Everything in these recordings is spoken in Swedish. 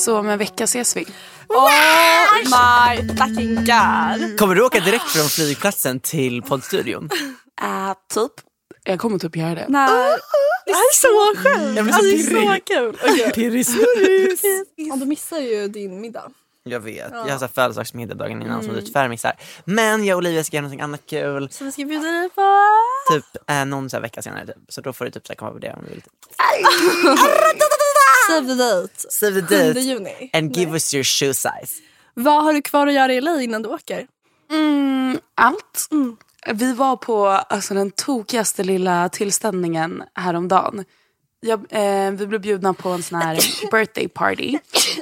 Så om en vecka ses vi. Oh my fucking god. Kommer du åka direkt från flygplatsen till poddstudion? Äh, typ. Jag kommer typ göra det. Nej. Det är så skönt. Jag blir så det är så kul. Ja, du missar ju din middag. Jag vet, jag har födelsedagsmiddag dagen innan som du tyvärr missar. Men jag och Olivia ska göra något annat kul. Så vi ska bjuda dig på... Typ eh, någon så här vecka senare typ. Så då får du typ så här komma på det om du vill. Save the date. Save the 7 date juni. and give Nej. us your shoe size. Vad har du kvar att göra i LA innan du åker? Mm, allt. Vi var på alltså, den tokigaste lilla tillställningen häromdagen. Jag, eh, vi blev bjudna på en sån här birthday party.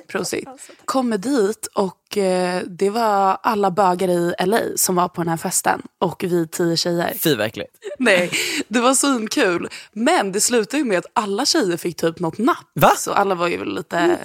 Prosit. Kommer dit och eh, det var alla bögar i LA som var på den här festen. Och vi tio tjejer. Fy vad äckligt. Nej, det var så kul. Men det slutade ju med att alla tjejer fick typ något napp. Va? Så alla var ju lite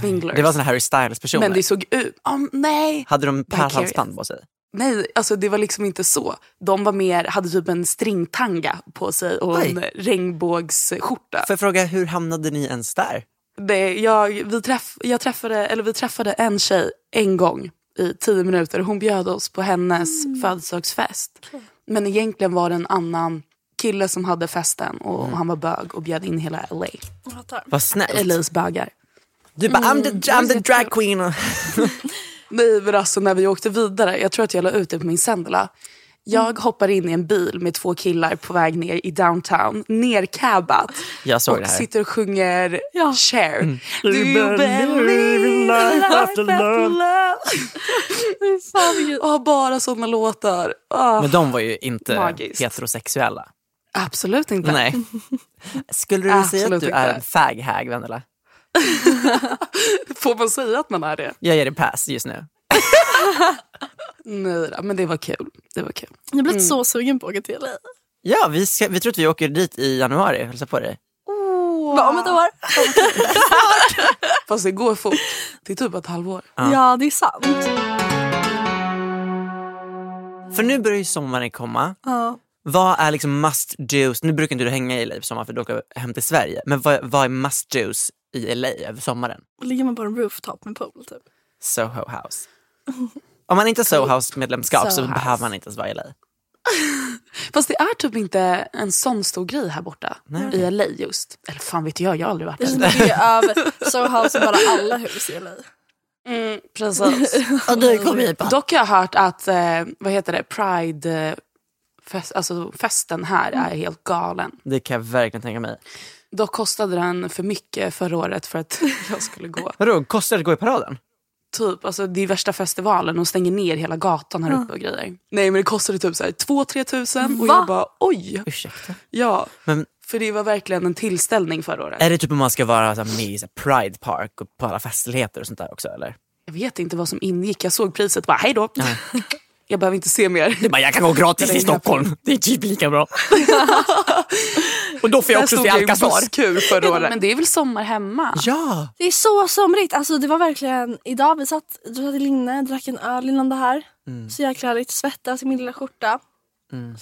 swinglers. Det var såna Harry Styles personer. Men det såg ut... Um, nej. Hade de pärlhalsband på sig? Nej, alltså det var liksom inte så. De var mer, hade typ en stringtanga på sig och en Oj. regnbågsskjorta. Får jag fråga, hur hamnade ni ens där? Det, jag, vi, träff, jag träffade, eller vi träffade en tjej en gång i tio minuter. Hon bjöd oss på hennes födelsedagsfest. Men egentligen var det en annan kille som hade festen och han var bög och bjöd in hela LA. Vad snällt. LAs bögar. Du bara, I'm the, I'm the drag queen. Nej men alltså när vi åkte vidare, jag tror att jag la ut det på min Sendela. Jag hoppar in i en bil med två killar på väg ner i downtown, nercabbat. Jag såg och det här. sitter och sjunger Cher. Do You believe in life after love? Och har bara sådana låtar. Ah, Men de var ju inte Magiskt. heterosexuella. Absolut inte. Nej. Skulle du säga att du är inte. en fag-hag, Vendela? Får man säga att man är det? Jag ger dig pass just nu. Nej då, men det var kul. Det var kul. Jag har blivit så sugen på att åka till LA. Ja, vi, ska, vi tror att vi åker dit i januari och hälsar på dig. Bara om ett år. Fast det går fort. Det är typ ett halvår. Ja, det är sant. För nu börjar ju sommaren komma. Ja. Vad är liksom must do's? Nu brukar inte du hänga i LA på sommaren för du åker hem till Sverige. Men vad, vad är must do's i LA över sommaren? Ligger man på en rooftop med pool typ. Soho House. Om man inte har Soho House medlemskap så Soho House. behöver man inte ens vara i LA. Fast det är typ inte en sån stor grej här borta. I LA just. Eller fan vet jag, jag har aldrig varit Det där. känns mycket över Soho House och bara alla hus i LA. Mm, precis. Och du kommer hit. Dock har jag hört att, eh, vad heter det, Pride, eh, fest, alltså festen här är helt galen. Det kan jag verkligen tänka mig. Dock kostade den för mycket förra året för att jag skulle gå. Vadå, kostar det att gå i paraden? Typ, alltså det är värsta festivalen och stänger ner hela gatan här uppe och grejer. Nej men det kostade typ så här 2-3 tusen och Va? jag bara oj. Ursäkta. Ja, Men För det var verkligen en tillställning förra året. Är det typ om man ska vara så här, med i så här, Pride Park och på alla festligheter och sånt där också eller? Jag vet inte vad som ingick. Jag såg priset och bara hej då. Jag behöver inte se mer. Du bara, jag kan gå gratis i Stockholm. Det är typ lika bra. och då får jag också se Alcazar. busskur förra året. Men det är väl sommar hemma? Ja! Det är så somrigt. Alltså det var verkligen idag vi satt, du satt i linne, drack en öl innan det här. Mm. Så jäkla härligt. Svettas i min lilla skjorta.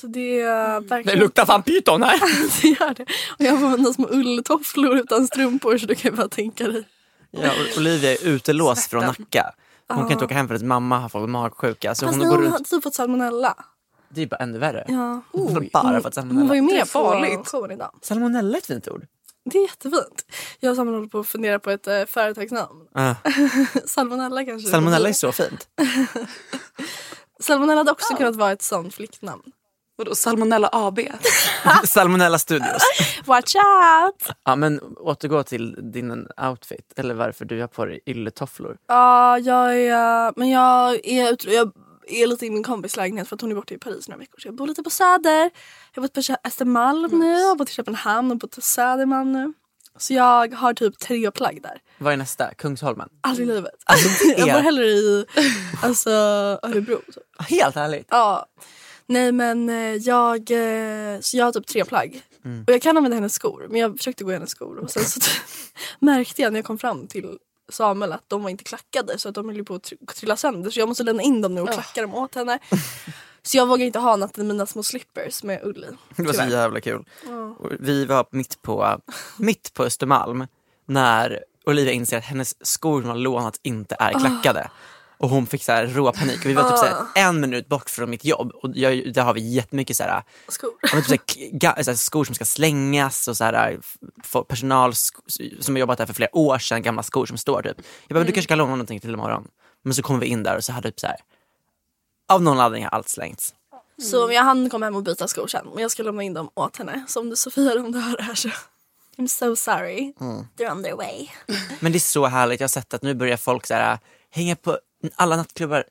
Så det är Det verkligen... luktar fan pyton här. det gör det. Och jag har några små ulltofflor utan strumpor så du kan ju bara tänka dig. Ja, och Olivia är utelåst från Nacka. Hon kan inte åka hem för att mamma har fått magsjuka. Så Fast hon hon går har runt. typ fått salmonella. Det är bara ännu värre. Ja. Hon har bara fått Hon var salmonella. ju Det är med på farligt. showen idag. Salmonella är ett fint ord. Det är jättefint. Jag och Samuel håller på att fundera på ett eh, företagsnamn. Ah. Salmonella kanske. Salmonella är så fint. Salmonella hade också kunnat vara ett sånt flicknamn. Vadå, Salmonella AB? Salmonella Studios. Watch out! Ja, men återgå till din outfit. Eller varför du har på dig ylletofflor. Ja, jag är, men jag är, jag är lite i min kompis lägenhet för att hon är borta i Paris några veckor. Så jag bor lite på Söder. Jag har bott på Östermalm nu, jag har bott i Köpenhamn och bott på Södermalm nu. Så jag har typ tre plagg där. Vad är nästa? Kungsholmen? Aldrig i livet. Alltså, jag bor hellre i alltså, Örebro. Typ. helt härligt. Ja. Nej men eh, jag, eh, så jag har typ tre plagg. Och jag kan använda hennes skor men jag försökte gå i hennes skor och sen så märkte jag när jag kom fram till Samuel att de var inte klackade så att de höll på att tr- trilla sönder så jag måste lämna in dem nu och klacka dem åt henne. Så jag vågar inte ha annat än mina små slippers med ull i. Det var så jävla kul. Och Vi var mitt på, mitt på Östermalm när Olivia inser att hennes skor hon har lånat inte är klackade. Och hon fick så här rå panik. Och vi var typ så här, en minut bort från mitt jobb och jag, där har vi jättemycket så här, Skor. ja, typ så här, ga- så här, skor som ska slängas och så här, personal som har jobbat där för flera år sedan, gamla skor som står typ. Jag bara, men du kanske kan låna någonting till imorgon. Men så kom vi in där och så hade typ så här, av någon anledning har allt slängts. Så jag hann komma hem och byta skor sen men jag ska lämna in dem åt henne. Så om du Sofia om du hör det här så I'm so sorry. They're on their way. Men det är så härligt, jag har sett att nu börjar folk så här, hänga på alla nattklubbar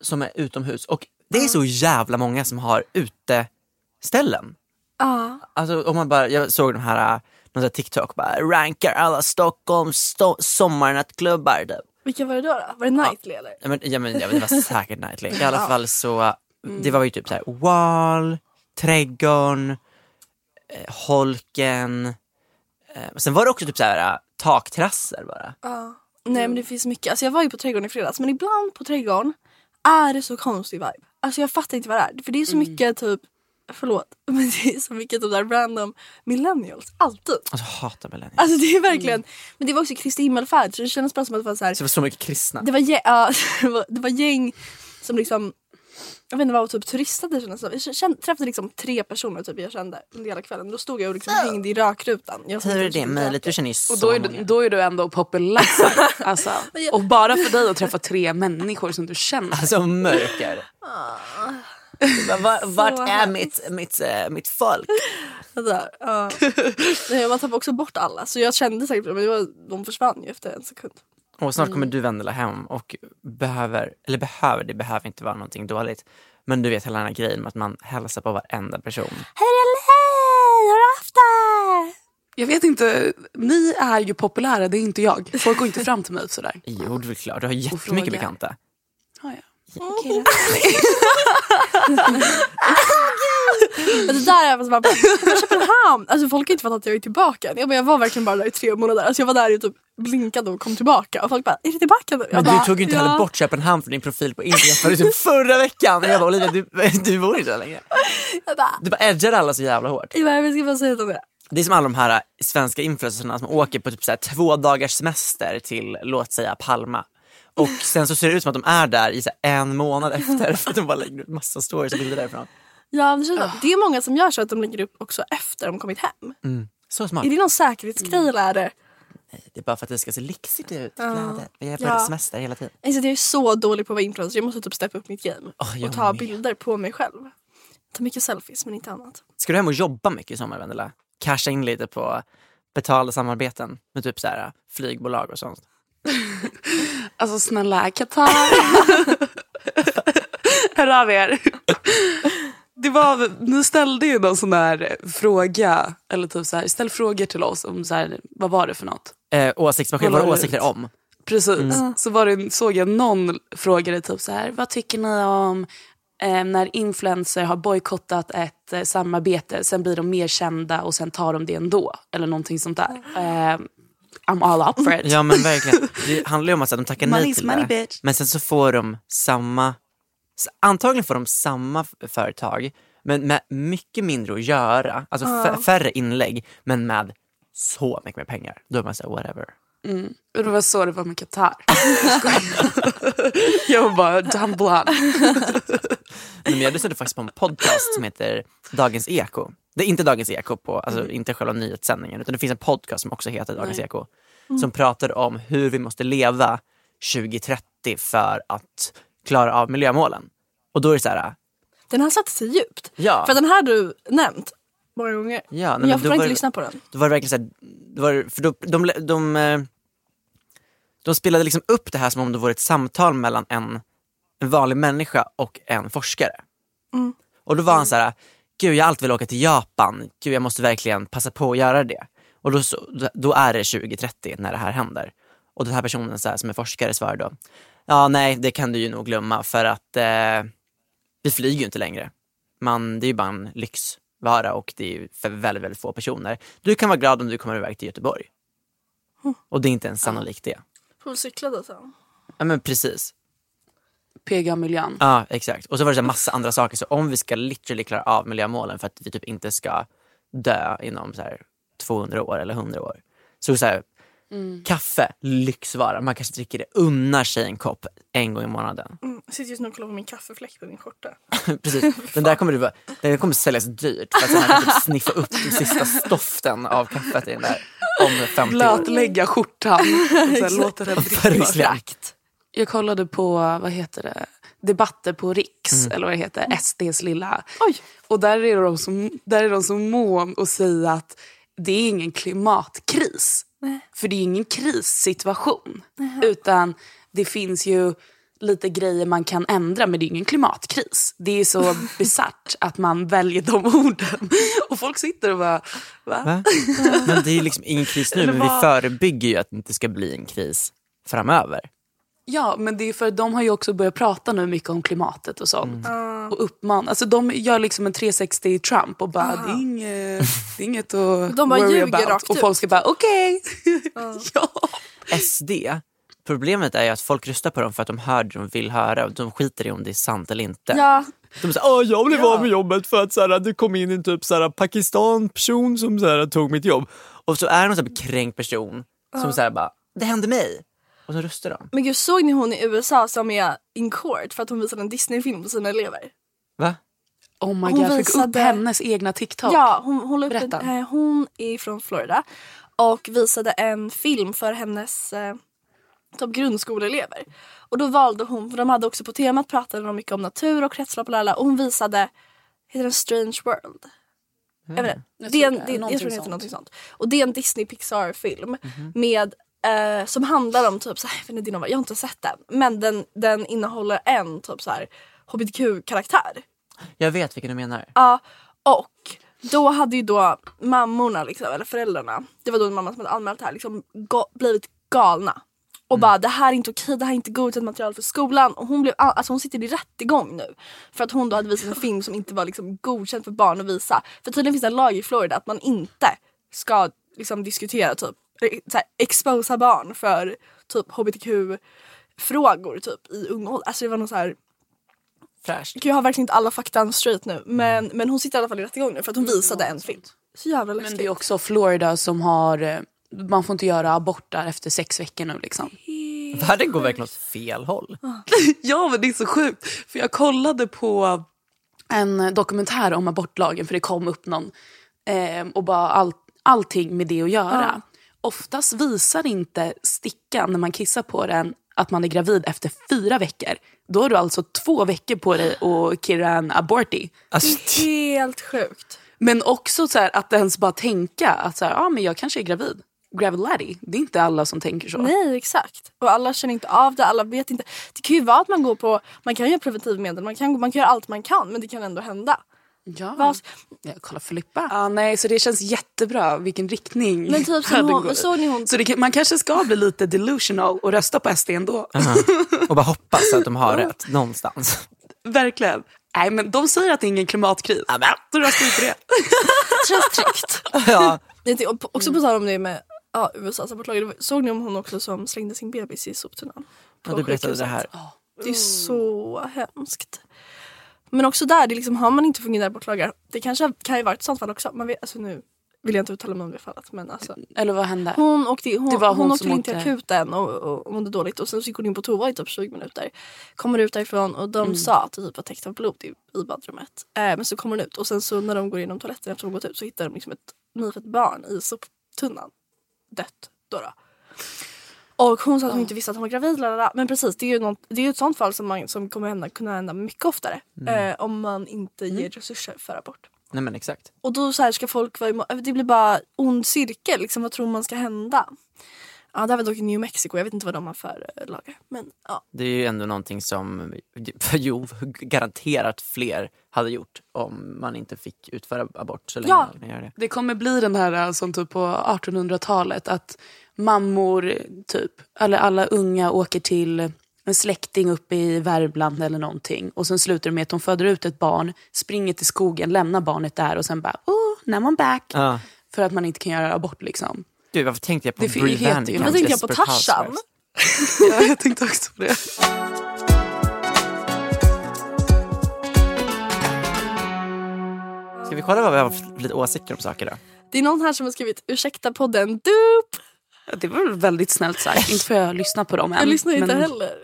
som är utomhus och det är så jävla många som har uteställen. Ja. Alltså om man bara, jag såg de här, någon sån TikTok, bara rankar alla Stockholms sto- sommarnattklubbar. Typ. Vilka var det då? då? Var det Nightly eller? Ja, men, ja, men, ja, men det var säkert nightly. I alla fall så, det var ju typ så här Wall, Trädgården, eh, Holken. Eh, sen var det också typ så här takterrasser bara. Nej men det finns mycket. Alltså jag var ju på trädgården i fredags men ibland på trädgården är det så konstig vibe. Alltså jag fattar inte vad det är. För det är så mycket typ, förlåt, men det är så mycket typ där random millennials. Alltid. Alltså hatar millennials. Alltså det är verkligen, men det var också Kristi himmelfärd så det kändes bara som att det var så här. Så det var så mycket kristna. Det var, gäng, ja, det var, det var gäng som liksom jag vet inte vad typ turistade kändes det. Jag kände, träffade liksom tre personer typ jag kände under hela kvällen. Då stod jag och liksom hängde i rökrutan. Jag Hur är det möjligt? Du känner ju så Och då är, många. du, då är du ändå populär. Alltså, och bara för dig att träffa tre människor som du känner. Alltså mörker. Bara, var, vart är mitt, mitt, eh, mitt folk? Ja. Nej, man tappade också bort alla så jag kände säkert men det var, de försvann ju efter en sekund. Och snart kommer du Vendela hem och behöver, eller behöver, det behöver inte vara någonting dåligt. Men du vet hela den här grejen med att man hälsar på varenda person. Hej hej, hur har du haft det? Jag vet inte, ni är ju populära, det är inte jag. Folk går inte fram till mig sådär. Jo, det är klart. Du har jättemycket bekanta. Ja, ja. Men det där är alltså bara, jag bara Köpenhamn. Alltså folk har inte fattat att jag är tillbaka. Jag, bara, jag var verkligen bara där i tre månader. Alltså jag var där och typ blinkade och kom tillbaka. Och folk bara, är du tillbaka nu? Jag Men bara, du tog ju inte ja. heller bort Köpenhamn från din profil på Instagram förrän typ förra veckan. Jag bara, Olivia, du, du bor inte där längre. Jag bara, Du bara edgar alla så jävla hårt. jag bara, jag ska bara säga det. Det är som alla de här svenska influencersna som åker på typ så här två dagars semester till, låt säga Palma. Och sen så ser det ut som att de är där i så en månad efter för att de bara lägger ut massa stories och bilder därifrån. Ja, det, känns, det är många som gör så att de lägger upp också efter de kommit hem. Så smart. Är det någon säkerhetsgrej eller är det? Det är bara för att det ska se lyxigt ut. Kläder. Vi är på Ja. semester hela tiden. Alltså, jag är så dålig på att vara influencer. Jag måste typ steppa upp mitt game. Jag och ta med. bilder på mig själv. Ta mycket selfies men inte annat. Ska du hem och jobba mycket i sommar Vendela? Casha in lite på betalda samarbeten med typ så här flygbolag och sånt. Alltså snälla Qatar. Hör av er. Det var, ni ställde ju någon sån här fråga, eller typ så här, ställ frågor till oss om så här, vad var det för något? Eh, åsikts, man kan ju Håller vara ut. åsikter om. Precis. Så var det, såg jag någon frågade typ så här, vad tycker ni om eh, när influencer har bojkottat ett eh, samarbete, sen blir de mer kända och sen tar de det ändå. Eller någonting sånt där. Eh, I'm all up for it. Ja men verkligen. Det handlar ju om att de tackar nej till money, det. bitch. Men sen så får de samma, s- antagligen får de samma företag men med mycket mindre att göra. Alltså f- färre inlägg men med så mycket mer pengar. Då är man såhär whatever. Och det var så det var med Qatar. jag var bara dumb blonde. Men jag lyssnade faktiskt på en podcast som heter Dagens Eko. Det är inte Dagens Eko på, alltså inte själva nyhetssändningen utan det finns en podcast som också heter Dagens Eko. Som pratar om hur vi måste leva 2030 för att klara av miljömålen. Och då är det så här, Den har satt sig djupt. Ja. För den här du nämnt många gånger. Ja, nej, men jag får inte var lyssna på den. då var det verkligen såhär, då var det, för då, de, de, de, eh, de spelade liksom upp det här som om det vore ett samtal mellan en, en vanlig människa och en forskare. Och då var han så här: gud jag har alltid velat åka till Japan, gud jag måste verkligen passa på att göra det. Och då, så, då är det 2030 när det här händer. Och den här personen så här, som är forskare svarar då, ja nej det kan du ju nog glömma för att eh, vi flyger ju inte längre. Man, det är ju bara en lyxvara och det är för väldigt, väldigt få personer. Du kan vara glad om du kommer iväg till Göteborg. Och det är inte ens sannolikt det. Får cykla då sen. Ja men precis. PGA miljön. Ja exakt. Och så var det så massa andra saker. Så om vi ska literally klara av miljömålen för att vi typ inte ska dö inom så här 200 år eller 100 år. Så, så här, kaffe, lyxvara. Man kanske dricker det, unnar sig en kopp en gång i månaden. Mm, jag sitter just nu och kollar på min kaffefläck på min skjorta. Precis. Den där kommer, du, bara- den kommer säljas dyrt för att man kan typ sniffa upp den sista stoften av kaffet i den där om 50 år. Blötlägga skjortan. och sen låta den dricka. Jag kollade på, vad heter det, debatter på Riks, Mm. eller vad det heter, SDs lilla. Oj. Och där är de så, där är de så mån att säga att det är ingen klimatkris. För det är ingen krissituation. Utan det finns ju lite grejer man kan ändra men det är ingen klimatkris. Det är så bisarrt att man väljer de orden. Och folk sitter och bara, va? Va? Men det är liksom ingen kris nu, men vi förebygger ju att det inte ska bli en kris framöver. Ja, men det är för att de har ju också börjat prata nu mycket om klimatet och sånt. Mm. Och uppman, alltså de gör liksom en 360 Trump och bara, det, är inget, det är inget att De bara worry ljuger about. rakt Och folk ska bara, okej. ja. SD, problemet är ju att folk röstar på dem för att de hör det de vill höra och de skiter i om det är sant eller inte. Ja, De säger åh jag blev av med jobbet för att så här, det kom in en typ så här, Pakistan-person som så här, tog mitt jobb. Och så är det någon så här kränkt person som så här, bara, det hände mig. Och så röstar de. men gud såg ni hon i USA som är in court för att hon visade en Disney-film på sina elever? Va? Oh my Hon god, jag fick upp visade- hennes egna TikTok. Ja, hon, hon, upp en, eh, hon är från Florida och visade en film för hennes eh, typ grundskoleelever. Och då valde hon, för de hade också på temat pratade de mycket om natur och kretslopp och, alla, och hon visade, heter den Strange World? Jag, vet, inte. Jag det är en, tror det. det, jag tror det heter någonting sånt. Och det är en Disney Pixar film med eh, som handlar om typ så här, jag, vet inte, jag har inte sett den men den, den innehåller en typ så här hbtq-karaktär. Jag vet vilken du menar. Ja, och då hade ju då mammorna, liksom, eller föräldrarna, det var då en mamma som hade anmält det här, liksom, ga- blivit galna. Och bara det här är inte okej, det här är inte godkänt material för skolan. Och hon, blev, alltså hon sitter i rättegång nu. För att hon då hade visat en film som inte var liksom godkänd för barn att visa. För tydligen finns det en lag i Florida att man inte ska liksom, diskutera typ, så här, exposa barn för typ hbtq-frågor typ, i ung ålder. Alltså det var nog så här Fräscht. Gud, jag har verkligen inte alla fakta straight nu men, men hon sitter i alla fall i rättegång nu för att hon visade en film. Så jävla läskigt. Men det är också Florida som har, eh, man får inte göra aborter efter sex veckor nu liksom. Världen går verkligen åt fel håll. Ja men det är så sjukt. För jag kollade på en dokumentär om abortlagen för det kom upp någon. Eh, och bara all, allting med det att göra. Oftast visar inte stickan när man kissar på den att man är gravid efter fyra veckor. Då har du alltså två veckor på dig att kirra en aborti. Alltså, Helt sjukt. Men också så här, att ens bara tänka att så här, ah, men jag kanske är gravid. Gravid laddie. Det är inte alla som tänker så. Nej exakt. Och alla känner inte av det, alla vet inte. Det kan ju vara att man går på, man kan göra preventivmedel, man kan, man kan göra allt man kan men det kan ändå hända. Ja. Vad- Jag kollar Filippa. Ja, nej, så det känns jättebra vilken riktning Men typ som hon- såg ni hon- Så det, man kanske ska bli lite delusional och rösta på SD ändå. Och bara hoppas att de har rätt någonstans. Verkligen. Nej, men de säger att det är ingen klimatkris. Då röstar vi på det. känns tryggt. Ja. Också på tal om det med ja, USAs abortlag. Såg ni om hon också som slängde sin bebis i soptunnan? Ja, du berättade det här. Det är så hemskt. Men också där, det liksom, har man inte fungerande abortlagar, det kanske kan ju vara ett sånt fall också. Man vet, alltså nu vill jag inte uttala mig om det fallet men alltså. Eller vad hände? Hon åkte, hon, Det var hon hon åkte in till akuten och, och, och mådde dåligt och sen så gick hon in på toa i typ 20 minuter. Kommer ut därifrån och Mm. de sa att det typ var täckt av blod i, i badrummet. Eh, men så kommer hon ut och sen så när de går igenom toaletten efter hon gått ut så hittar de liksom ett nyfött barn i soptunnan. Dött då. då. Och hon sa att hon inte visste att hon var gravid. lalala. Men precis, det är ju, något, det är ju ett sånt fall som, man, som kommer hända, kunna hända mycket oftare. Eh, om man inte ger resurser för abort. Nej men exakt. Och då så här ska folk vara Det blir bara ond cirkel. Liksom, vad tror man ska hända? Ja, det här var dock i New Mexico. Jag vet inte vad de har för eh, lagar. Men ja. Det är ju ändå någonting som jo, garanterat fler hade gjort om man inte fick utföra abort så länge Ja. det. Det kommer bli den här eh, som typ på 1800-talet att mammor, typ, eller alla unga åker till en släkting uppe i Värmland eller någonting och sen slutar det med att de föder ut ett barn, springer till skogen, lämnar barnet där och sen bara oh, now I'm back. Ja. För att man inte kan göra abort liksom. Gud varför tänkte jag på Det Brie Vad tänkte jag på Tarzan? Ja, jag tänkte också på det. Ska vi kolla vad vi har för lite åsikter om saker då? Det är någon här som har skrivit ursäkta podden dup. Ja, Det var väl väldigt snällt sagt. Inte för jag lyssnar på dem än. Jag lyssnar inte men- heller.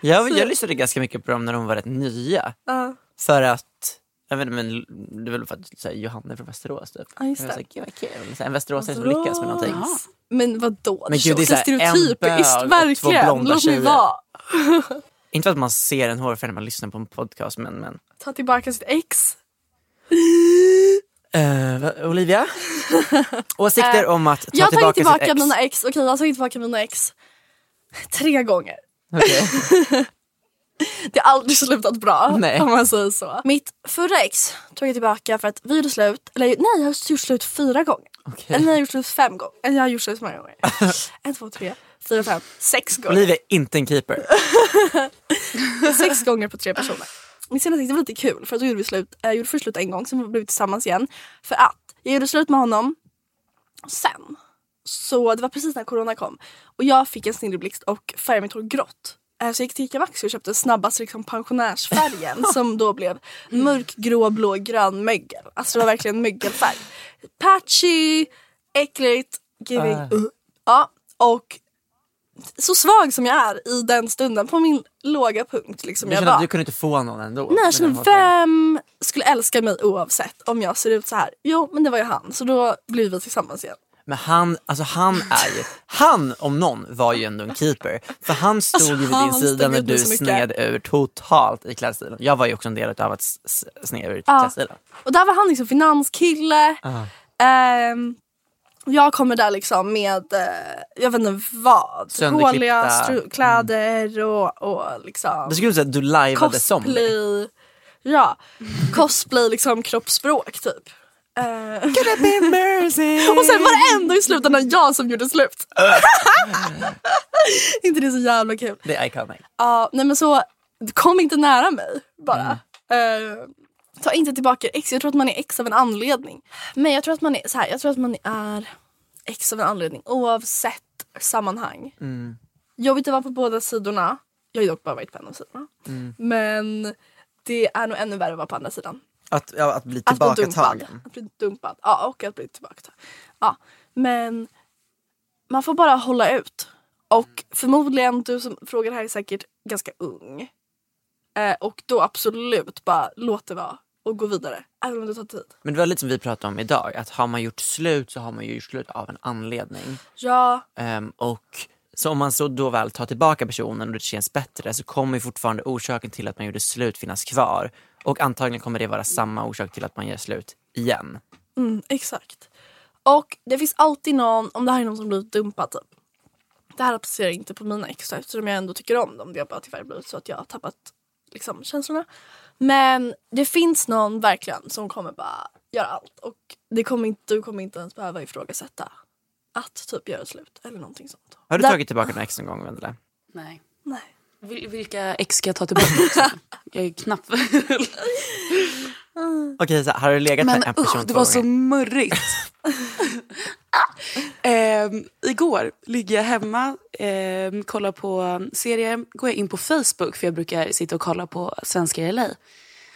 Jag, jag lyssnade ganska mycket på dem när de var rätt nya. Ja. För att, jag vet inte men det är väl för att så här, Johanna är från Västerås typ. Ja, just Jag var det. så här, kul, så här, en västeråsare som lyckas med någonting. Jaha. Men vadå? Men gud, det är så här, stereotypiskt, en bög och två verkligen. blonda Låt mig tjejer. vara. Inte för att man ser en hårfärg när man lyssnar på en podcast men, men. Ta tillbaka sitt ex. Eh, va- Olivia? Åsikter om att ta Jag tillbaka, tagit tillbaka sitt ex? mina ex. Okej, jag har tagit tillbaka mina ex. Tre gånger. Okej. Det har aldrig slutat bra Nej. om man säger så. Mitt förra ex tog jag tillbaka för att vi gjorde slut, eller nej jag har gjort slut fyra gånger. Okej. Eller nej jag har gjort slut fem gånger. Eller jag har gjort slut så många gånger. en, två, tre, fyra, fem, sex gånger. Olivia är inte en keeper. Sex gånger på tre personer. Min senaste ex var lite kul för att då gjorde vi slut, jag gjorde först slut en gång sen blev vi tillsammans igen. För att jag gjorde slut med honom sen. Så det var precis när corona kom. Och jag fick en snilleblixt och färgade mitt hår grått. Eh, Så jag gick till Ica Maxi och köpte snabbast liksom pensionärsfärgen som då blev mörkgrå, blå, grön mögel. Alltså det var verkligen mögelfärg. Patchy, äckligt, giving. Uh. Ja, och så svag som jag är i den stunden på min låga punkt. Liksom jag var. du kunde inte få någon ändå? Nej, jag kände vem skulle älska mig oavsett om jag ser ut så här? Jo, men det var ju han. Så då blir vi tillsammans igen. Men han, alltså han är ju, han om någon var ju ändå en keeper. För han stod Alltså, ju vid din sida när du sned ur totalt i klädstilen. Jag var ju också en del av att s- s- sned ur Ja. klädstilen. Och där var han liksom finanskille. Ehm, jag kommer där liksom med, eh, jag vet inte vad, håliga stru- kläder och, och liksom Det skulle säga att du lajvade zombie. cosplay. Ja, cosplay liksom kroppsspråk typ. Eh, och sen var det ändå i slutändan jag som gjorde slut. inte det så jävla kul? Det är iconic. Ja, nej men så kom inte nära mig bara. Eh, ta inte tillbaka ex. Jag tror att man är ex av en anledning. Men jag tror att man är så här, jag tror att man är ex av en anledning oavsett sammanhang. Jobbigt att vara på båda sidorna. Jag har dock bara varit på en av sidorna. Men det är nog ännu värre att vara på andra sidan. Att, ja, att bli tillbakatagen. Att bli dumpad. Ja, och att bli tillbakatagen. Ja, men man får bara hålla ut. Och förmodligen, du som frågar här är säkert ganska ung. Eh, och då absolut bara låt det vara och gå vidare. Även om det tar tid. Men det var lite som vi pratade om idag, att har man gjort slut så har man ju gjort slut av en anledning. Ja, Ehm, och så om man så då väl tar tillbaka personen och det känns bättre så kommer ju fortfarande orsaken till att man gjorde slut finnas kvar. Och antagligen kommer det vara samma orsak till att man gör slut igen. mm, exakt. Och det finns alltid någon, om det här är någon som blivit dumpad typ. Det här applicerar inte på mina ex eftersom jag ändå tycker om dem. Det har bara tyvärr blivit så att jag har tappat liksom, känslorna. Men det finns någon verkligen som kommer bara göra allt och det kommer inte, du kommer inte ens behöva ifrågasätta att typ göra slut eller någonting sånt. Har du Där- tagit tillbaka några ex någon gång Vendela? Nej. Nej. Vil- vilka ex ska jag ta tillbaka? Jag är knappt Okej, så här, har du legat Men med en person usch, det var så murrigt. Ehm, igår ligger jag hemma, um, kollar på en serie, går jag in på Facebook för jag brukar sitta och kolla på svenskar i LA.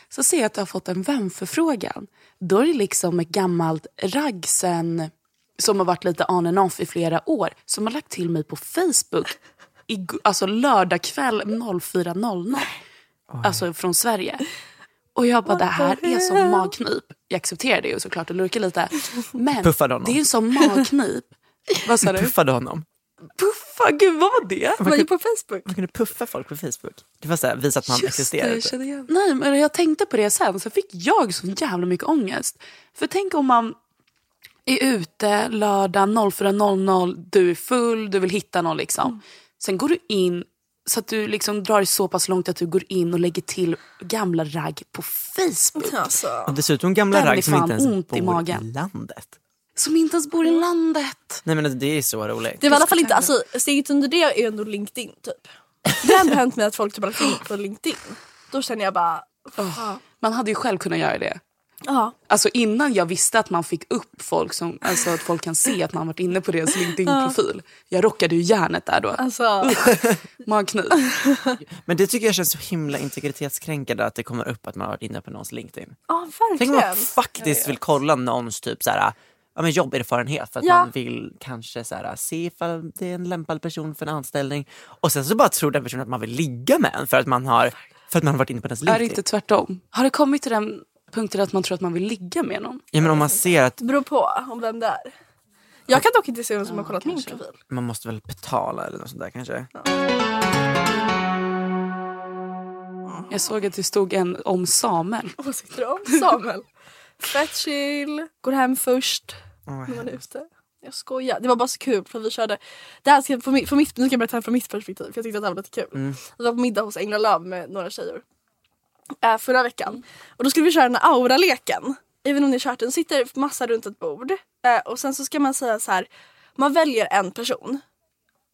Så ser jag att jag har fått en vänförfrågan. Då är det liksom ett gammalt ragg sen, som har varit lite on and off i flera år som har lagt till mig på Facebook. I, alltså lördag kväll 04.00. Alltså från Sverige. Och jag bara, det här är som magknip. Jag accepterar det ju såklart och lurkar lite. Men Puffade honom. det är en sån magknip. Vad sa du? Puffade honom? Puffa, gud vad var det? Vad är på Facebook? Man kunde puffa folk på Facebook. Det var så här, visa att man Just existerade. det, kände jag. Nej, men jag tänkte på det sen så fick jag så jävla mycket ångest. För tänk om man är ute lördag 04.00, du är full, du vill hitta någon liksom. Sen går du in så att du liksom drar det så pass långt att du går in och lägger till gamla ragg på Facebook. Alltså. Och dessutom gamla ragg som inte ens ont i bor magen. i landet. Som inte ens bor i landet. Nej men alltså, det är så roligt. Det var i alla fall inte, alltså steget under det är ändå LinkedIn typ. Det har ändå hänt mig att folk typ har lagt in på LinkedIn. Då känner jag bara, Man hade ju själv kunnat göra det. Ja. Alltså innan jag visste att man fick upp folk som, alltså att folk kan se att man varit inne på deras LinkedIn-profil. Jag rockade ju järnet där då. Alltså, Magknip. Men det tycker jag känns så himla integritetskränkande att det kommer upp att man har varit inne på någons LinkedIn. ja Tänk om man verkligen. faktiskt vill kolla någons typ så här, ja, men jobberfarenhet för att Ja. man vill kanske så här, se ifall det är en lämpad person för en anställning. Och sen så bara tror den personen att man vill ligga med en för att man har, för att man har varit inne på dess Är det LinkedIn. inte tvärtom? Har det kommit till den punkten att man tror att man vill ligga med någon? Ja, men om man ser att Det beror på om vem det är. Jag kan dock inte se vem som har kollat min profil. man måste väl betala eller något sånt där kanske. Jag såg att det stod en om Samuel. Åsikter om Samuel. Fett chill, går hem först när man är ute. Jag skojar. Det var bara så kul för vi körde, det här ska jag, på mitt, mitt, nu ska jag berätta från mitt perspektiv för jag tyckte att det här var lite kul. Vi var på middag hos Engla Löv med några tjejer äh, förra veckan. Och då skulle vi köra den här aura-leken. Även om ni kört den sitter massa runt ett bord. Eh, och sen så ska man säga så här. Man väljer en person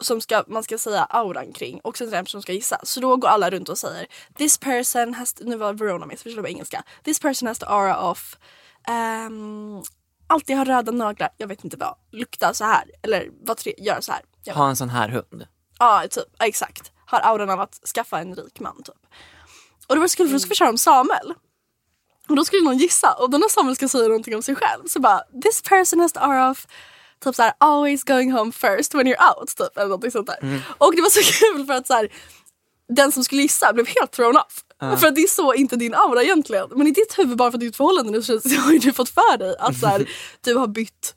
som ska, man ska säga auran kring och sen är det en person som ska gissa. Så då går alla runt och säger this person has, nu var Verona med så vi på engelska. This person has the aura of um, alltid har röda naglar, jag vet inte vad, lukta så här eller vad tre, gör så här. Ha en sån här hund. ja typ, exakt. Har auran av att skaffa en rik man typ. Och det var så kul för då skulle vi köra om Samuel. Och då skulle någon gissa och då när Samuel ska säga någonting om sig själv så bara this person has the aura of typ såhär always going home first when you're out typ eller någonting sånt där. Och det var så kul för att såhär den som skulle gissa blev helt thrown off. För att det är så inte din aura egentligen. Men i ditt huvud bara för ett förhållande nu så så har ju du fått för dig att såhär, du har bytt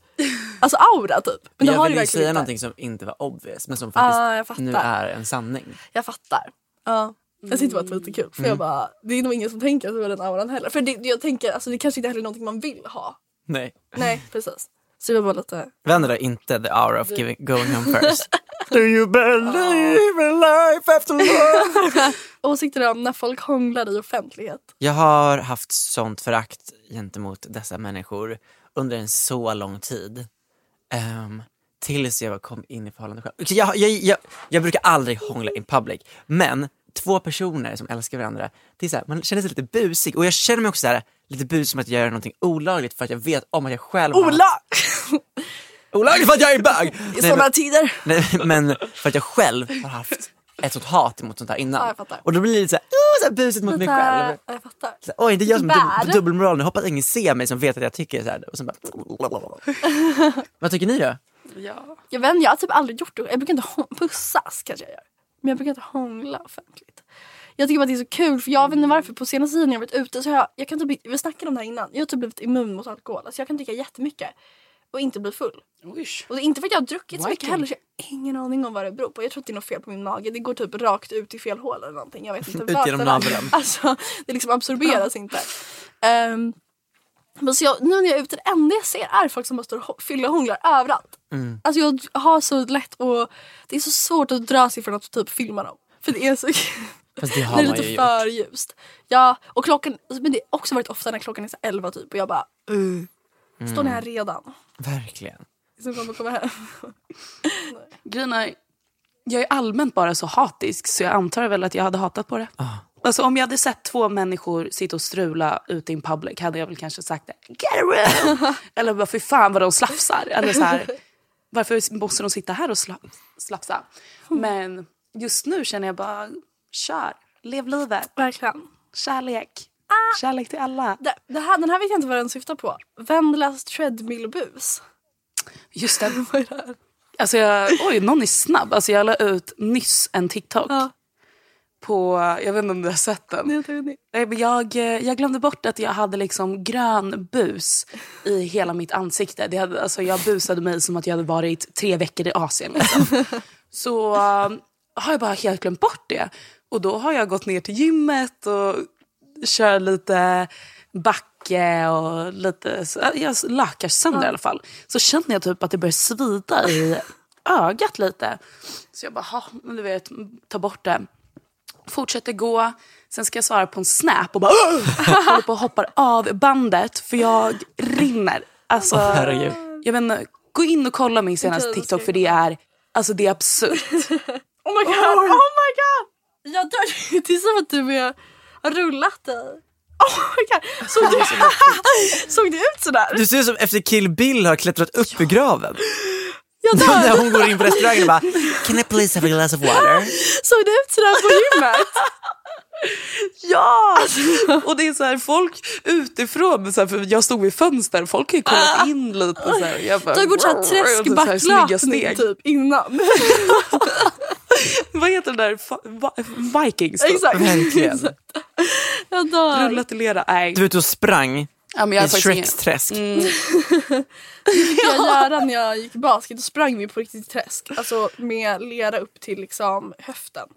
alltså aura typ. Men det jag har ville du ju verkligen säga inte. någonting som inte var obvious men som faktiskt Ah, jag fattar. nu är en sanning. Jag fattar. Ja. Jag tyckte det var lite kul för jag bara, det är nog ingen som tänker så den auran heller. För det, jag tänker, alltså det kanske inte heller är någonting man vill ha. Nej. Nej precis. Så det var bara lite, Vänder är inte the hour of giving, going home first. Do you believe in life after love? åsikter om när folk hånglar i offentlighet. Jag har haft sånt förakt gentemot dessa människor under en så lång tid. Um, tills jag kom in i förhållande själv. Jag, jag, jag, jag brukar aldrig hångla in public, men två personer som älskar varandra, det är så här, man känner sig lite busig och jag känner mig också så här, lite busig som att jag gör någonting olagligt för att jag vet om att jag själv har- Ola! Olagligt för att jag är bög! I Nej, sådana men- tider. Nej, men för att jag själv har haft ett sånt hat emot sånt här innan. Ja, och då blir det lite såhär, oh, så här busigt mot mig själv. Lite, jag fattar. Så, Oj, det är jag som dub- dubbelmoral nu. Hoppas ingen ser mig som vet att jag tycker så här. Och sen bara... Vad tycker ni då? Ja. Jag vet inte, jag har typ aldrig gjort det. Jag brukar inte pussas kanske jag gör. Men jag brukar inte hångla offentligt. Jag tycker bara att det är så kul för jag vet inte varför på senaste tiden när jag varit ute så har jag, jag kan typ, vi snackade om det här innan, jag har typ blivit immun mot alkohol. Alltså jag kan dricka jättemycket och inte bli full. Oj. Och det är inte för att jag har druckit så mycket heller så jag har ingen aning om vad det beror på. Jag tror att det är något fel på min mage. Det går typ rakt ut i fel hål eller någonting. Jag vet inte Ut genom naveln. Alltså det liksom absorberas inte. Um, men så jag, nu när jag är ute, det enda jag ser är folk som bara står och fyller hånglar överallt. Alltså jag har så lätt och det är så svårt att dra sig från att typ filma dem. För det är så Fast det har det är man lite ju för ljust. Ja, och klockan, men det har också varit ofta när klockan är så 11 typ och jag bara uh, Står ni här redan? Verkligen. Som kommer komma hem. Grejen jag är allmänt bara så hatisk så jag antar väl att jag hade hatat på det. Ah. Alltså om jag hade sett två människor sitta och strula ute in public hade jag väl kanske sagt det. Get a room! Eller bara fy fan vad de slafsar. Eller så här, varför måste de sitta här och sla, slafsa? Men just nu känner jag bara, kör, lev livet. Verkligen. Kärlek. Kärlek till alla. Det, det här, den här vet jag inte vad den syftar på. Vendlas treadmillbus. Just det. Vad är det här? Alltså jag, oj, någon är snabb. Alltså jag la ut nyss en TikTok. Ja, På, jag vet inte om du har sett den. Nej, men Jag, eh, jag glömde bort att jag hade liksom grön bus i hela mitt ansikte. Det hade, alltså jag busade mig som att jag hade varit tre veckor i Asien. Liksom. Så eh, har jag bara helt glömt bort det. Och då har jag gått ner till gymmet och kör lite backe och lite... Jag lakar sönder i alla fall. Så känner jag typ att det börjar svida i ögat lite. Så jag bara, "Ha, men du vet, ta bort det fortsätter gå. Sen ska jag svara på en snap och bara håller på och hoppar av bandet för jag rinner. Alltså, Åh, herregud. jag vet inte, gå in och kolla min senaste TikTok för det är, alltså det är absurt. Oh my god! Oh my god! Jag dör. Det är som att du är, har rullat dig. Oh my god! Såg du, såg du ut sådär? Du ser ut som efter Kill Bill har klättrat upp ur graven. Jag När dör. hon går in på restaurangen och bara Can I please have a glass of water? Såg du ut sådär på gymmet? Ja! Och det är så här, folk utifrån, så här, för jag stod vid fönster, folk har ju kollat in lite. Så här, jag bara, Du har gjort såhär och så här typ innan. Vad heter det där? Vikings? typ. Exakt. Verkligen. Jag dör. Rullat i lera? Nej. Du vet du sprang Ja, men i jag faktiskt Shreks ingen- träsk. jag göra när jag gick basket. Då sprang vi på riktigt träsk. Alltså med lera upp till liksom höften.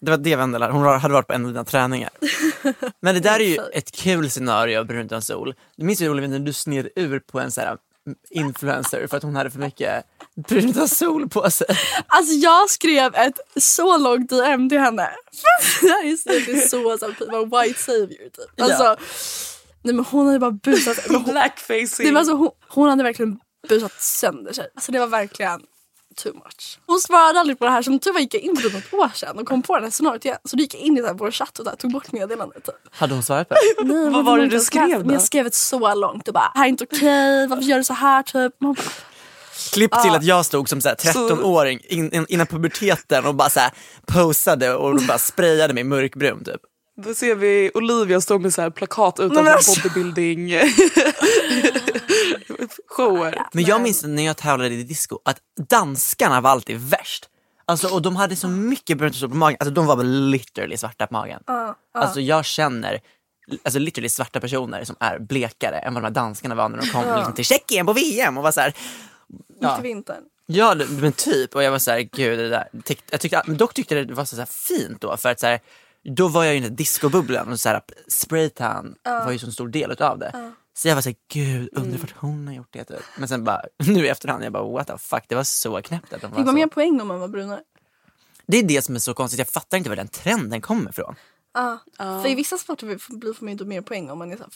Det var det Vendela, hon hade varit på en av dina träningar. Men det där är ju ett kul scenario av Brunt utan sol. Du minns ju Olivia när du sned ur på en sån här mm, influencer för att hon hade för mycket brunt utan sol på sig. Alltså jag skrev ett så långt DM till henne. det här är så, det är så, så white savior typ. Alltså, Ja. Nej men hon hade bara busat. men Blackfacing. det var så, hon, hon hade verkligen busat sönder sig. Alltså det var verkligen too much. Hon svarade aldrig på det här som tur var gick jag in på det något år sedan och kom på det här scenariot igen. Så då gick jag in i vår chatt och där, tog bort meddelandet. Typ. Hade hon svarat på det? Nej, Vad var det du skrev då? Men jag skrev ett så långt och bara, här är inte okej, varför gör du så här typ? Man bara, Klipp till att jag stod som så här 13-åring in, in, innan puberteten och bara så här posade och bara sprayade mig mörkbrun typ. Då ser vi Olivia stå med så här plakat men utanför alltså. bodybuilding shower. Men jag minns när jag tävlade i disco att danskarna var alltid värst. Alltså, och de hade så mycket brunt på magen, alltså de var väl literally svarta på magen. Alltså jag känner alltså literally svarta personer som är blekare än vad de här danskarna var när de kom liksom, till Tjeckien på VM och var så här, mitt i vintern. Ja men typ och jag var så här, gud det där. Tyck, jag tyckte, men dock tyckte det var så här fint då för att så här, då var jag ju i den discobubblan och så här, spraytan var ju så en stor del utav det. Så jag var såhär, gud undrar vart hon har gjort det typ. Men sen bara, nu i efterhand, jag bara what the fuck, det var så knäppt att de Fick var man så. mer poäng om man var brunare? Det är det som är så konstigt, jag fattar inte var den trenden kommer ifrån. Ja. För i vissa sporter blir man ju inte mer poäng om man är så här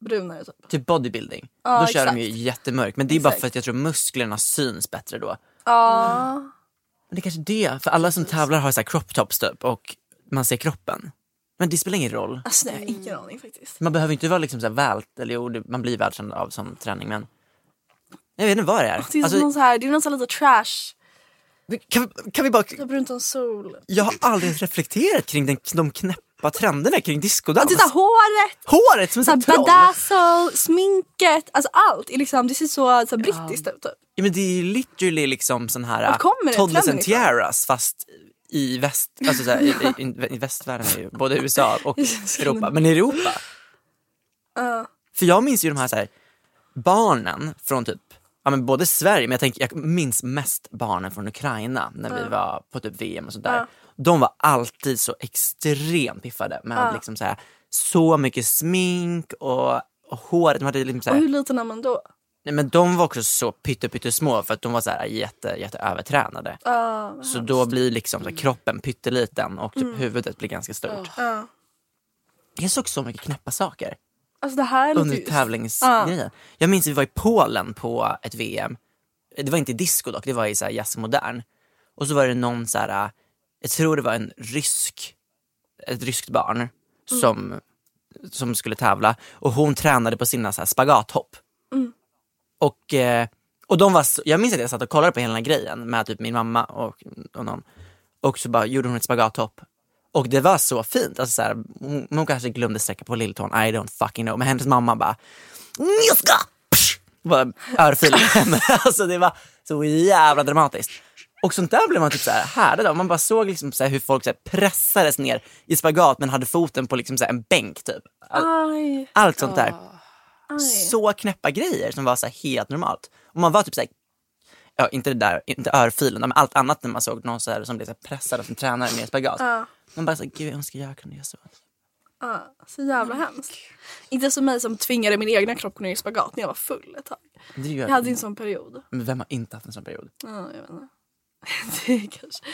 brunare. Typ. Typ bodybuilding, då kör de ju exakt. jättemörkt. Men det är bara Exakt. för att jag tror musklerna syns bättre då. Ja. Men det är kanske det, för alla som tävlar har så här crop tops typ och man ser kroppen. Men det spelar ingen roll. Alltså jag har ingen aning faktiskt. Man behöver inte vara liksom så vält, eller jo, det- man blir välkänd av som träning men jag vet inte vad det är. Det är, Alltså, någon så här, det är någon så här lite trash. kan, vi, kan vi bara, Det brunt som sol. jag har aldrig reflekterat kring den, de knäppa trenderna kring discodans. titta håret! Håret som en Så sån badazzle, sminket, alltså allt. är Liksom, det ser så, så brittiskt ut. Typ. Ja, men det är literally liksom sån här toddlers and tiaras fast i väst, alltså så här, i, i, i västvärlden är ju både USA och Europa, men i Europa. För jag minns ju de här, så här barnen från typ, ja men både Sverige, men jag, tänker, jag minns mest barnen från Ukraina när vi var på typ VM och sånt där. De var alltid så extremt piffade med liksom så, här, så mycket smink och, och håret. De hade liksom så Och här, hur liten är man då? Nej, men de var också så pytte, pyttesmå för att de var så här jätte, jätte övertränade. Ja, Så då blir liksom så här, kroppen pytteliten och typ huvudet blir ganska stort. ja. Jag såg så mycket knäppa saker Alltså det här låter under tävlingsgrejen. Jag minns att vi var i Polen på ett VM. Det var inte disco dock, det var i så här jazz modern. Och så var det någon så här, jag tror det var en rysk, ett ryskt barn som, som skulle tävla och hon tränade på sina så här spagathopp. Och, eh, och de var, så- jag minns att jag satt och kollade på hela den här grejen med typ min mamma och, och någon. Och så bara gjorde hon ett spagathopp. Och det var så fint. Alltså så här, hon, hon kanske glömde sträcka på lilltån, I don't fucking know. Men hennes mamma bara! Bara örfilade henne. Alltså det var så jävla dramatiskt. Och sånt där blev man typ så här härad av. Man bara såg liksom så hur folk så pressades ner i spagat men hade foten på liksom så en bänk typ. All, allt sånt där. Aj. Så knäppa grejer som var så här helt normalt. Och man var typ så här, ja inte det där, inte örfilen, men allt annat när man såg någon så här som blev så här pressad av sin tränare med spagat. Ja. Man bara så här, gud jag önskar jag kunde göra så. Ja, så jävla hemskt. Inte som mig som tvingade min egna kropp gå ner i spagat när jag var full ett tag. Det gör Jag hade en sån period. Men vem har inte haft en sån period? Ja, jag vet inte. Det är kanske...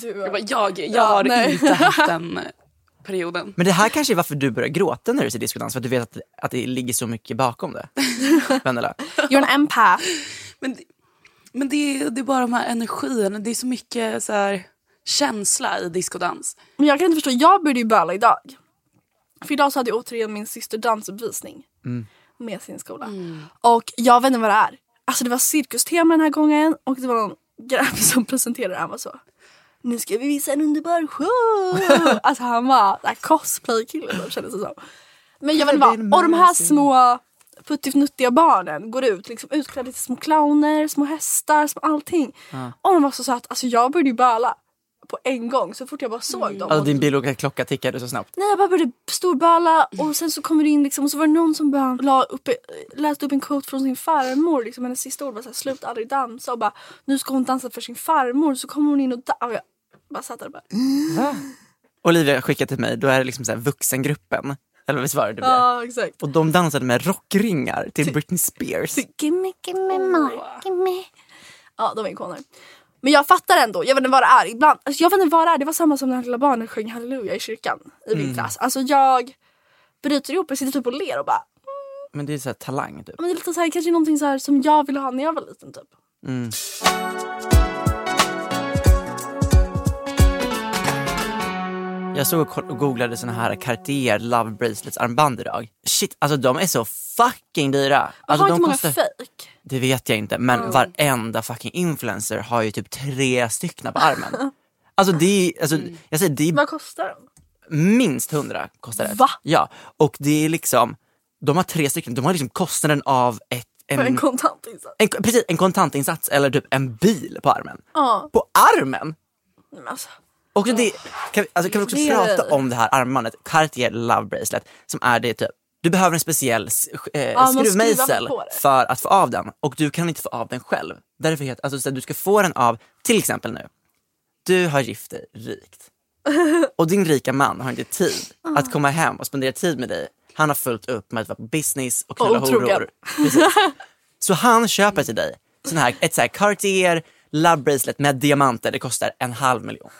Du har... Jag, bara, jag, jag Ja, har nej. inte haft den eh, perioden. Men det här kanske är varför du börjar gråta när du ser discodans, för att du vet att, att det ligger så mycket bakom det. Vendela. You're an empath. Men, det- men det, är, det är bara de här energierna. Det är så mycket så här, känsla i discodans. Men jag kan inte förstå, jag började ju böla idag. För idag så hade jag återigen min syster dansuppvisning med sin skola. Och jag vet inte vad det är. Alltså det var cirkustema den här gången och det var någon grabb som presenterade det. Han var så. Nu ska vi visa en underbar show. alltså han var då, kändes det som. Men jag vet inte vad. Och de här små puttifnuttiga barnen går ut liksom utklädda till små clowner, små hästar, små allting. Och de var så söta. Alltså jag började ju böla på en gång så fort jag bara såg dem. Alltså din biologiska klocka tickade så snabbt. Nej jag bara började storböla och sen så kommer det in liksom och så var det någon som la upp, läste upp en quote från sin farmor. Liksom, hennes sista ord var såhär sluta aldrig dansa och bara nu ska hon dansa för sin farmor. Så kommer hon in och dansar. Bara satt där och bara Olivia skickade till mig, då är det liksom så här vuxengruppen. Eller visst var det det blev? ja exakt. Och de dansade med rockringar till Britney Spears. Gimme gimme more, gimme. Ja de är ikoner. Men jag fattar ändå, jag vet inte vad det är. Ibland, alltså, jag vet inte vad det är. Det var samma som när lilla barnet sjöng halleluja i kyrkan i vintras. Alltså jag bryter ihop, jag sitter typ och ler och bara Men det är så här talang typ. men det är lite så här, kanske någonting så här som jag ville ha när jag var liten typ. Jag såg och googlade såna här Cartier Love Bracelets armband idag. Shit, alltså de är så fucking dyra. Alltså, har inte de många kostar, fake? det vet jag inte, men varenda fucking influencer har ju typ tre stycken på armen. Alltså det är, alltså, jag säger det är Vad kostar de? minst hundra kostar det. Va? Ja, och det är liksom, de har tre stycken, de har liksom kostnaden av ett, en, en kontantinsats? en, precis, en kontantinsats eller typ en bil på armen. Ja. På armen! Men alltså, Och det, kan, vi- alltså, kan vi också Det- prata om det här armbandet, Cartier Love Bracelet, som är det typ, du behöver en speciell eh, skruvar skruvmejsel för att få av den. Och du kan inte få av den själv. Därför heter, alltså, så att du ska få den av, till exempel nu, du har gift dig rikt. Och din rika man har inte tid att komma hem och spendera tid med dig. Han har fullt upp med att vara på business och knulla Och horor. Så han köper till dig sån här, ett så här Cartier Love Bracelet med diamanter, det kostar en halv miljon.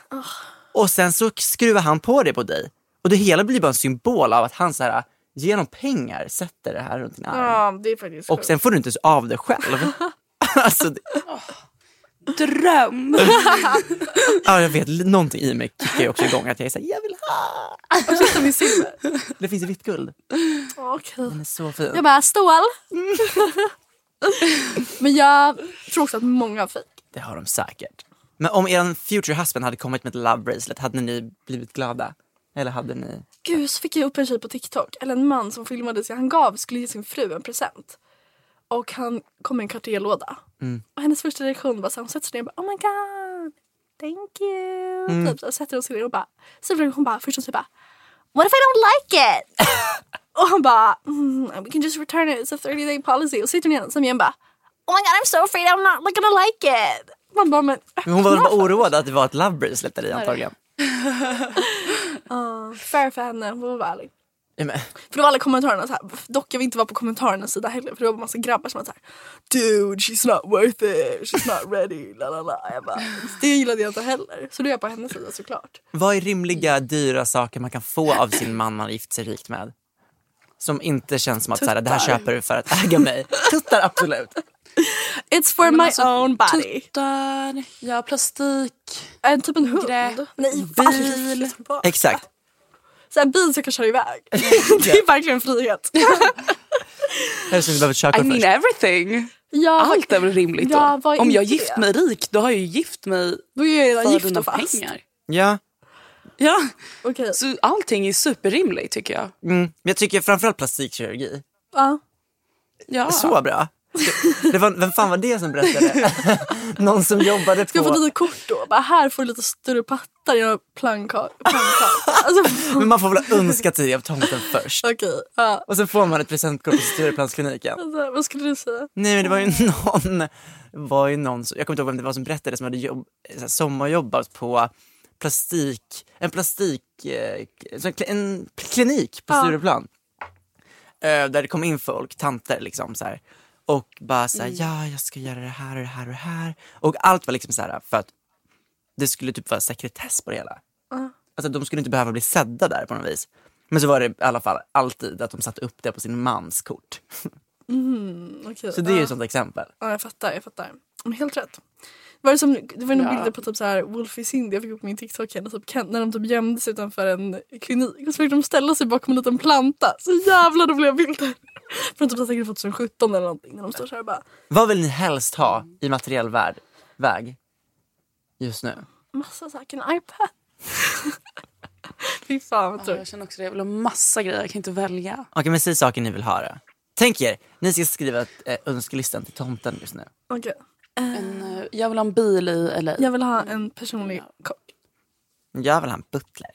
Och sen så skruvar han på det på dig. Och det hela blir bara en symbol av att han så här, genom pengar sätter det här runt din arm. ja det är faktiskt Och sjukt. sen får du inte ens av det själv. alltså, det, Dröm! ja, jag vet, någonting i mig kickar också igång att jag är såhär, jag vill ha! Silver? Det finns i vitt guld. Okej. Den är så fin. Jag bara stål. Men jag tror också att många har fejk. Det har de säkert. Men om er future husband hade kommit med ett love bracelet, hade ni blivit glada? Eller hade ni? Gud så fick jag upp en tjej på TikTok, eller en man som filmade sig. Han gav, skulle ge sin fru en present. Och han kom med en kartellåda. Och hennes första reaktion var så hon sätter sig ner och bara oh my god, thank you. Typ så sätter hon sig ner och bara, så hon bara, först hon säger bara what if I don't like it? och han bara mm, we can just return it, it's a 30 day policy. Och så sitter hon igen, som igen bara oh my god I'm so afraid I'm not like, gonna like it. Man bara men Men hon var väl bara oroad att det var ett love bracelet där i antagligen. Ja, fair för henne, hon var ärlig. Ja, men, För då var alla kommentarerna så här. Dock jag vill inte vara på kommentarernas sida heller för det var massa grabbar som var så här. Dude she's not worth it, she's not ready, la la la. Jag bara, det gillade jag inte heller. Så då är jag på hennes sida såklart. vad är rimliga, dyra saker man kan få av sin man man gift sig rikt med? Som inte känns som att så här, det här Tuttar. köper du för att äga mig. Tuttar absolut. It's for Men my alltså, own body. Tuttar, ja plastik. En typ en hund. Gre- Nej, bil. Exakt. Så en bil så jag kan köra iväg. det är verkligen frihet. Körkort I mean först. everything. Ja, Allt är väl rimligt då? Ja, Om jag gift mig rik, då har jag ju gift mig Då är jag för gift dina och fast. pengar. Ja. Ja, Okej. så allting är superrimligt tycker jag. Mm. Men jag tycker framförallt plastikkirurgi. Ja. Ja. Så bra. Det var, vem fan var det som berättade? Någon som jobbade Ska jag få på... litet kort då? Bara här får du lite större pattar genom planka- plankkaka. Alltså, Men man får väl önska tid av tomten först. Okej, ja. Och sen får man ett presentkort på Stureplanskliniken. Alltså, vad skulle du säga? Nej men det var ju någon, var ju någon jag kommer inte ihåg vem det var som berättade som hade jobb, här, sommarjobbat på plastik, en plastik, eh, en kli- en klinik på Ja. Stureplan. Eh, där det kom in folk, tanter liksom så här. Och bara såhär, ja jag ska göra det här och det här och det här. Och allt var liksom så här för att det skulle typ vara sekretess på det hela. Alltså de skulle inte behöva bli sedda där på något vis. Men så var det i alla fall alltid att de satte upp det på sin mans kort. Okej, Så det är ju ett sånt exempel. Ja, jag fattar. Jag fattar. Men helt rätt. Var det, som, det var några Ja. bilder på typ så här Wolfie Cindy jag fick upp på min TikTok när, typ, Ken- när de typ gömde sig utanför en klinik och så fick de ställa sig bakom en liten planta. Så jävla roliga bilder. Från typ säkert 2017 eller någonting när de står så här bara Vad vill ni helst ha i materiell värld, väg just nu? massa saker, en iPad. Fy fan vad Ja, tråkigt. jag känner också det. Jag vill ha massa grejer, jag kan inte välja. Okej men säg saker ni vill ha då. Tänk er, ni ska skriva ett, eh, önskelistan till tomten just nu. Okej. En, eh, jag vill ha en bil i LA. Jag vill ha en personlig kock. Jag vill ha en butler.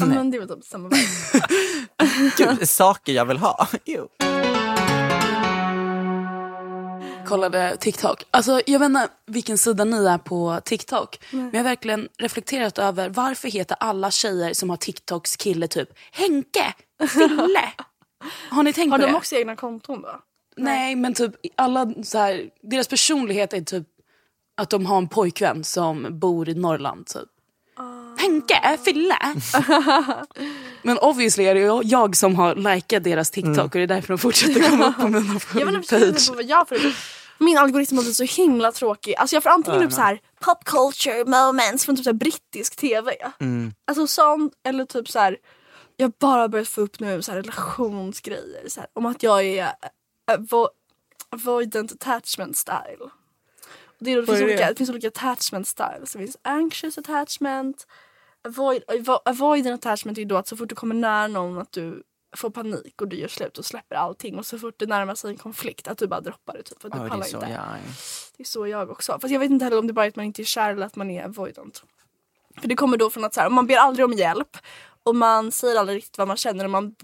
Ja, men det är väl typ samma. Gud, saker jag vill ha. Jo. kollade TikTok. Alltså, jag vet inte vilken sida ni är på TikTok. Men jag har verkligen reflekterat över varför heter alla tjejer som har TikToks kille typ Henke, Fille. Har ni tänkt Har på de det? också egna konton då? Nej men typ alla så här, deras personlighet är typ att de har en pojkvän som bor i Norrland typ. Henke, Fille. men obviously är det jag som har likat deras TikTok och det är därför de fortsätter komma upp på mina Jag vet page. på vad jag får Min algoritm har blivit så himla tråkig. Alltså jag får antingen upp så här pop culture moments från typ så här brittisk tv. Alltså sånt eller typ så här. Jag har bara börjat få upp nu så här relationsgrejer. Så här, om att jag är avo- avoidant attachment style. Det, är, det, finns är olika, det? det finns olika attachment styles. Det finns anxious attachment. Avoid, avo- avoidant attachment är då att så fort du kommer nära någon att du får panik och du gör slut och släpper allting. Och så fort det närmar sig en konflikt att du bara droppar det. Typ, att du det pallar så inte. jag. Det är så jag också. Fast jag vet inte heller om det bara är att man inte är kär eller att man är avoidant. För det kommer då från att så här, man ber aldrig om hjälp och man säger aldrig riktigt vad man känner och man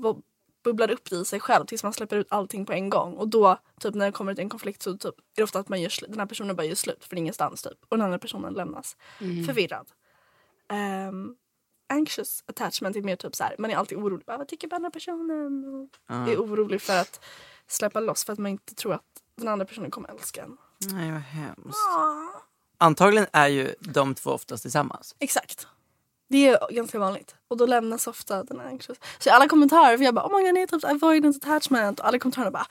bubblar upp det i sig själv tills man släpper ut allting på en gång. Och då typ när det kommer till en konflikt så typ, är det ofta att man gör den här personen bara gör slut för ingenstans typ. Och den andra personen lämnas förvirrad. Ehm, anxious attachment är mer typ så här, man är alltid orolig. Bara, vad tycker den andra personen? Och är orolig för att släppa loss för att man inte tror att den andra personen kommer älska en. Nej vad hemskt. Antagligen är ju de två oftast tillsammans. Exakt. Det är ganska vanligt. Och då lämnas ofta den anxious. Så i alla kommentarer, för jag bara oh my god nej, typ avoidant attachment. Och alla kommentarer bara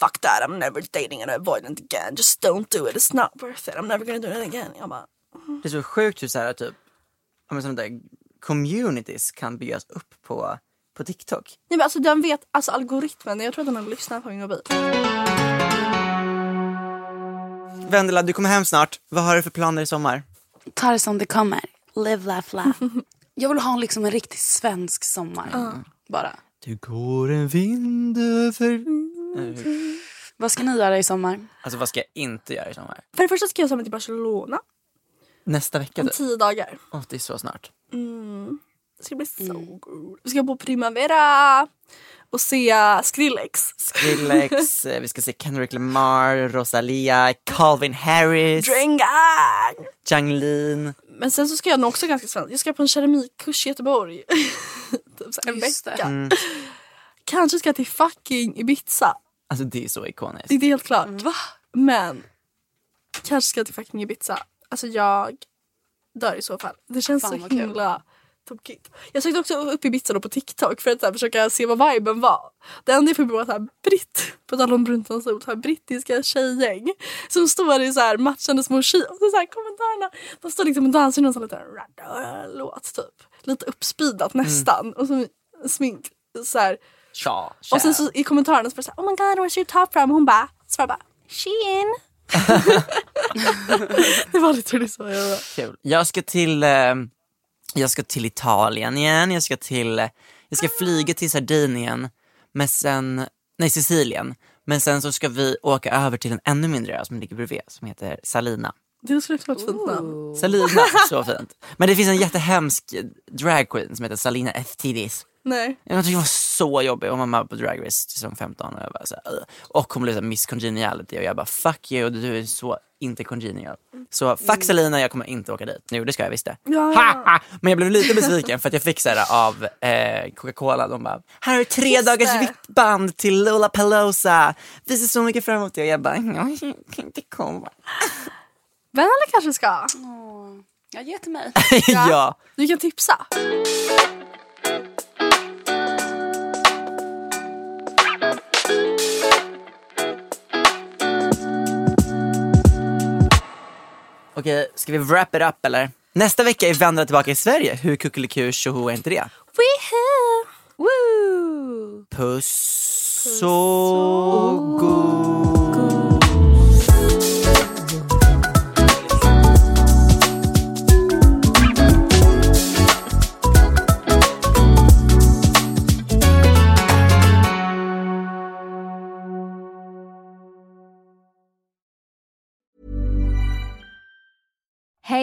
fuck that I'm never dating an avoidant again. Just don't do it, it's not worth it. I'm never gonna do it again. Jag bara Det är så sjukt hur så här, typ, ja, men sådana där communities kan byggas upp på, på TikTok. nej men alltså den vet, alltså algoritmen, jag tror att den har lyssnat på min mobil. Vendela, du kommer hem snart. Vad har du för planer i sommar? Ta det som det kommer. Live, laugh, laugh. Jag vill ha liksom en riktigt svensk sommar. Bara. Det går en vind över... Vad ska ni göra i sommar? Alltså vad ska jag inte göra i sommar? För det första ska jag mig till Barcelona Nästa vecka om typ? tio dagar. Åh, det är så snart. Det ska bli så god. Vi ska på Primavera och se Skrillex. Skrillex, eh, vi ska se Kendrick Lamar, Rosalia, Calvin Harris, Drengang! Janglin. Men sen så ska jag nog också ganska svensk. Jag ska på en keramikkurs i Göteborg. typ så en Just vecka. kanske ska till fucking Ibiza. Alltså det är så ikoniskt. Det är helt klart. Va? Men kanske ska till fucking Ibiza. Alltså jag dör i så fall. Det känns Fan, så himla tokigt. Jag sökte också upp Ibiza då på TikTok för att så här, försöka se vad viben var. Det enda jag fick var så här britt, på tal om brunt och sol, så här brittiska tjejgäng som står i så här matchande små chi och så, så här kommentarerna. De står liksom och dansar i någon sån liten låt typ. Lite uppspeedat nästan och så smink så här. Tja, Och sen så i kommentarerna så var det såhär Oh my god where's your top from? Hon bara svarar bara Shein. det var lite så jag var. Kul. Jag ska till, eh, jag ska till Italien igen, jag ska till, jag ska flyga till Sardinien, men sen, nej Sicilien, men sen så ska vi åka över till en ännu mindre ö som ligger bredvid som heter Salina. Det skulle också vara ett fint namn. Salina, så fint. Men det finns en jättehemsk dragqueen som heter Salina Eftidis. Nej. Jag tyckte hon var så jobbig. Hon var med på Drag Race säsong 15 och jag bara så här. Och hon blev så här Miss Congeniality och jag bara fuck you, du är så inte congenial. Så fuck Salina, jag kommer inte åka dit. Nu det ska jag visst det. Ja. Men jag blev lite besviken för att jag fick så här av eh, Coca-Cola, de bara här har du tre Just dagars det. vitt band till Lollapalooza. Vi ser så mycket fram emot det och jag bara, jag kan inte komma. Vännerna kanske ska. Ja, ge till mig. ja. Du kan tipsa. Okej, ska vi wrap it up eller? Nästa vecka är Vendela tillbaka i Sverige. Hur kuckeliku tjoho är inte det? Woohoo! Woo! Puss så god.